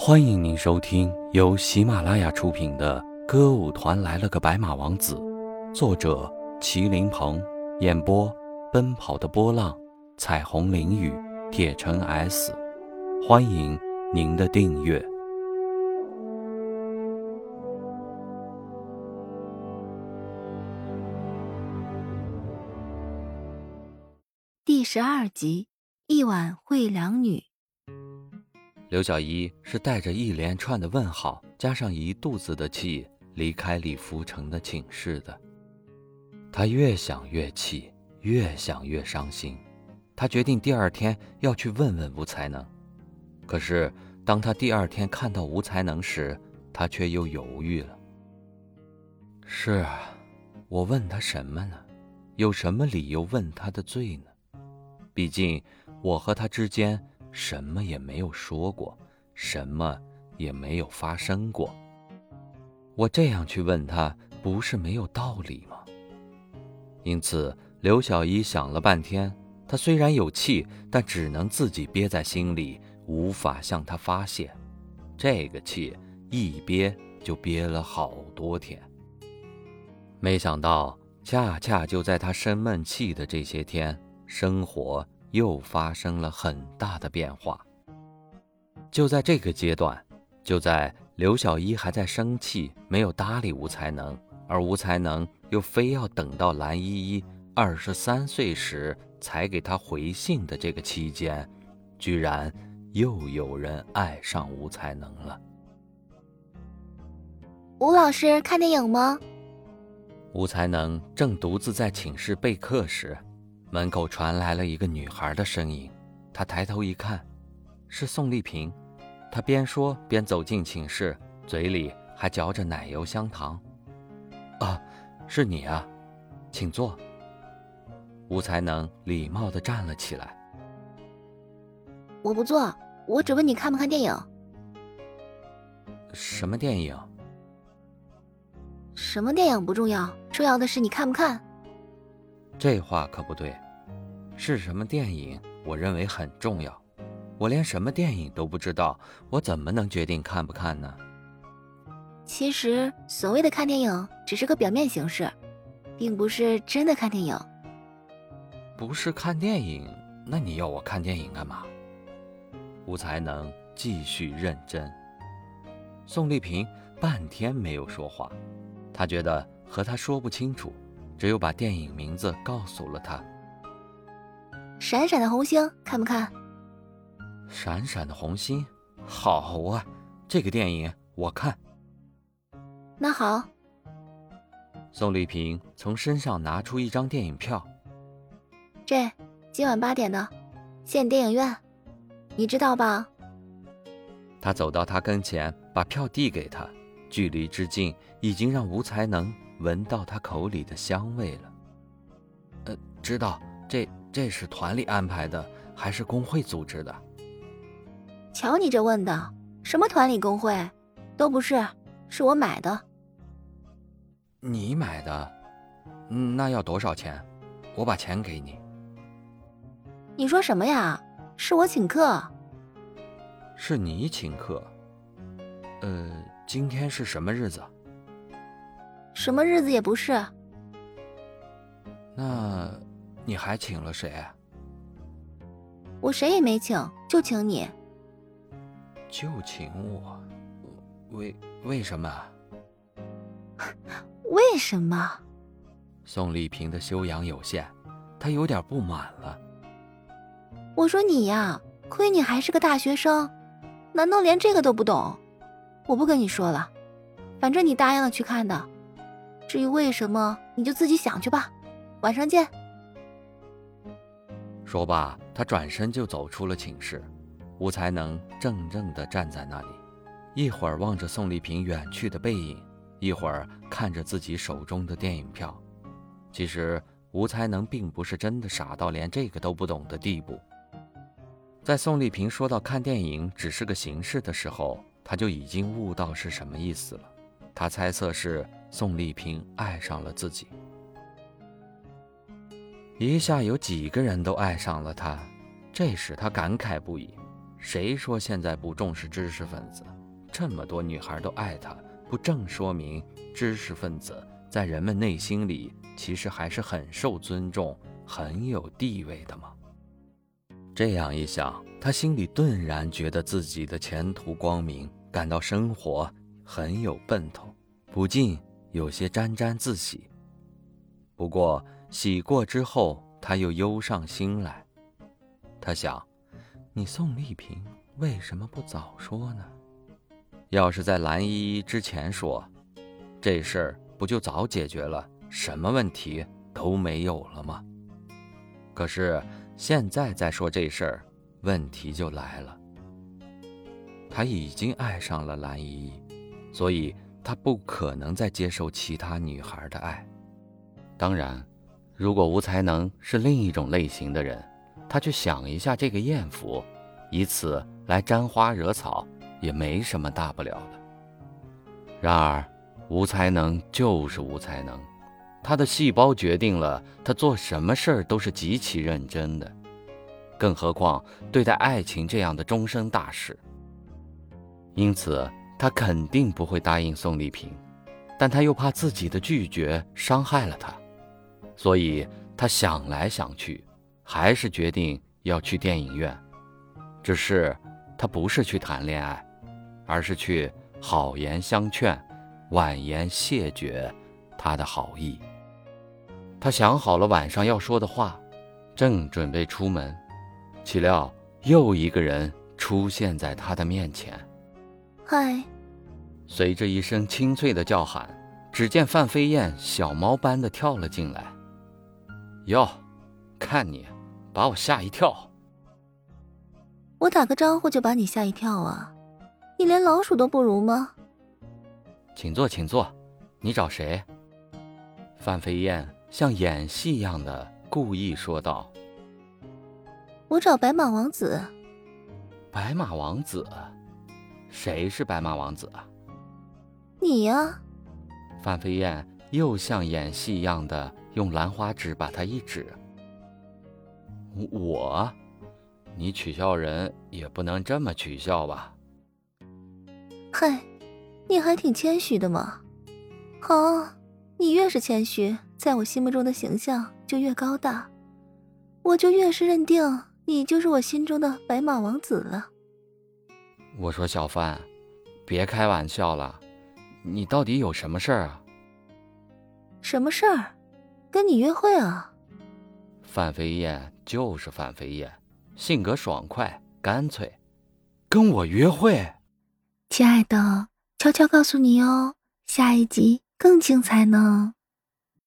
欢迎您收听由喜马拉雅出品的《歌舞团来了个白马王子》，作者麒麟鹏，演播奔跑的波浪、彩虹淋雨、铁城 S。欢迎您的订阅。第十二集，一晚会两女。刘小一是带着一连串的问号，加上一肚子的气，离开李福成的寝室的。他越想越气，越想越伤心。他决定第二天要去问问吴才能。可是，当他第二天看到吴才能时，他却又犹豫了。是啊，我问他什么呢？有什么理由问他的罪呢？毕竟，我和他之间……什么也没有说过，什么也没有发生过。我这样去问他，不是没有道理吗？因此，刘小一想了半天，他虽然有气，但只能自己憋在心里，无法向他发泄。这个气一憋就憋了好多天。没想到，恰恰就在他生闷气的这些天，生活。又发生了很大的变化。就在这个阶段，就在刘小一还在生气，没有搭理吴才能，而吴才能又非要等到蓝依依二十三岁时才给他回信的这个期间，居然又有人爱上吴才能了。吴老师看电影吗？吴才能正独自在寝室备课时。门口传来了一个女孩的声音，她抬头一看，是宋丽萍。她边说边走进寝室，嘴里还嚼着奶油香糖。啊，是你啊，请坐。吴才能礼貌地站了起来。我不坐，我只问你看不看电影。什么电影？什么电影不重要，重要的是你看不看。这话可不对，是什么电影？我认为很重要。我连什么电影都不知道，我怎么能决定看不看呢？其实，所谓的看电影只是个表面形式，并不是真的看电影。不是看电影，那你要我看电影干嘛？吴才能继续认真。宋丽萍半天没有说话，她觉得和他说不清楚。只有把电影名字告诉了他。闪闪的红星，看不看？闪闪的红星，好啊，这个电影我看。那好。宋丽萍从身上拿出一张电影票。这今晚八点的，县电影院，你知道吧？他走到他跟前，把票递给他，距离之近，已经让吴才能。闻到他口里的香味了。呃，知道这这是团里安排的，还是工会组织的？瞧你这问的，什么团里工会，都不是，是我买的。你买的？嗯，那要多少钱？我把钱给你。你说什么呀？是我请客。是你请客？呃，今天是什么日子？什么日子也不是。那，你还请了谁？我谁也没请，就请你。就请我？为为什么？为什么？宋丽萍的修养有限，她有点不满了。我说你呀，亏你还是个大学生，难道连这个都不懂？我不跟你说了，反正你答应了去看的。至于为什么，你就自己想去吧。晚上见。说罢，他转身就走出了寝室。吴才能怔怔地站在那里，一会儿望着宋丽萍远去的背影，一会儿看着自己手中的电影票。其实，吴才能并不是真的傻到连这个都不懂的地步。在宋丽萍说到看电影只是个形式的时候，他就已经悟到是什么意思了。他猜测是。宋丽萍爱上了自己，一下有几个人都爱上了他，这使他感慨不已。谁说现在不重视知识分子？这么多女孩都爱他，不正说明知识分子在人们内心里其实还是很受尊重、很有地位的吗？这样一想，他心里顿然觉得自己的前途光明，感到生活很有奔头，不禁有些沾沾自喜。不过喜过之后，他又忧上心来。他想。你宋丽萍为什么不早说呢？要是在蓝依依之前说，这事儿不就早解决了，什么问题都没有了吗？可是现在再说这事儿，问题就来了。他已经爱上了蓝依依，所以他不可能再接受其他女孩的爱。当然，如果吴才能是另一种类型的人。他去想一下这个艳福，以此来沾花惹草，也没什么大不了的。然而，吴才能就是吴才能，他的细胞决定了他做什么事儿都是极其认真的，更何况对待爱情这样的终身大事。因此，他肯定不会答应宋丽萍，但他又怕自己的拒绝伤害了她，所以他想来想去。还是决定要去电影院，只是他不是去谈恋爱，而是去好言相劝，婉言谢绝他的好意。他想好了晚上要说的话，正准备出门，岂料又一个人出现在他的面前。嗨！随着一声清脆的叫喊，只见范飞燕小猫般的跳了进来。哟，看你！把我吓一跳！我打个招呼就把你吓一跳啊？你连老鼠都不如吗？请坐，请坐。你找谁？范飞燕像演戏一样的故意说道：“我找白马王子。”白马王子？谁是白马王子啊？你呀。范飞燕又像演戏一样的用兰花指把他一指。我，你取笑人也不能这么取笑吧？嗨，你还挺谦虚的嘛。好，你越是谦虚，在我心目中的形象就越高大，我就越是认定你就是我心中的白马王子了。我说小范，别开玩笑了，你到底有什么事儿啊？什么事儿？跟你约会啊？范飞燕就是范飞燕，性格爽快干脆，跟我约会。亲爱的，悄悄告诉你哦，下一集更精彩呢。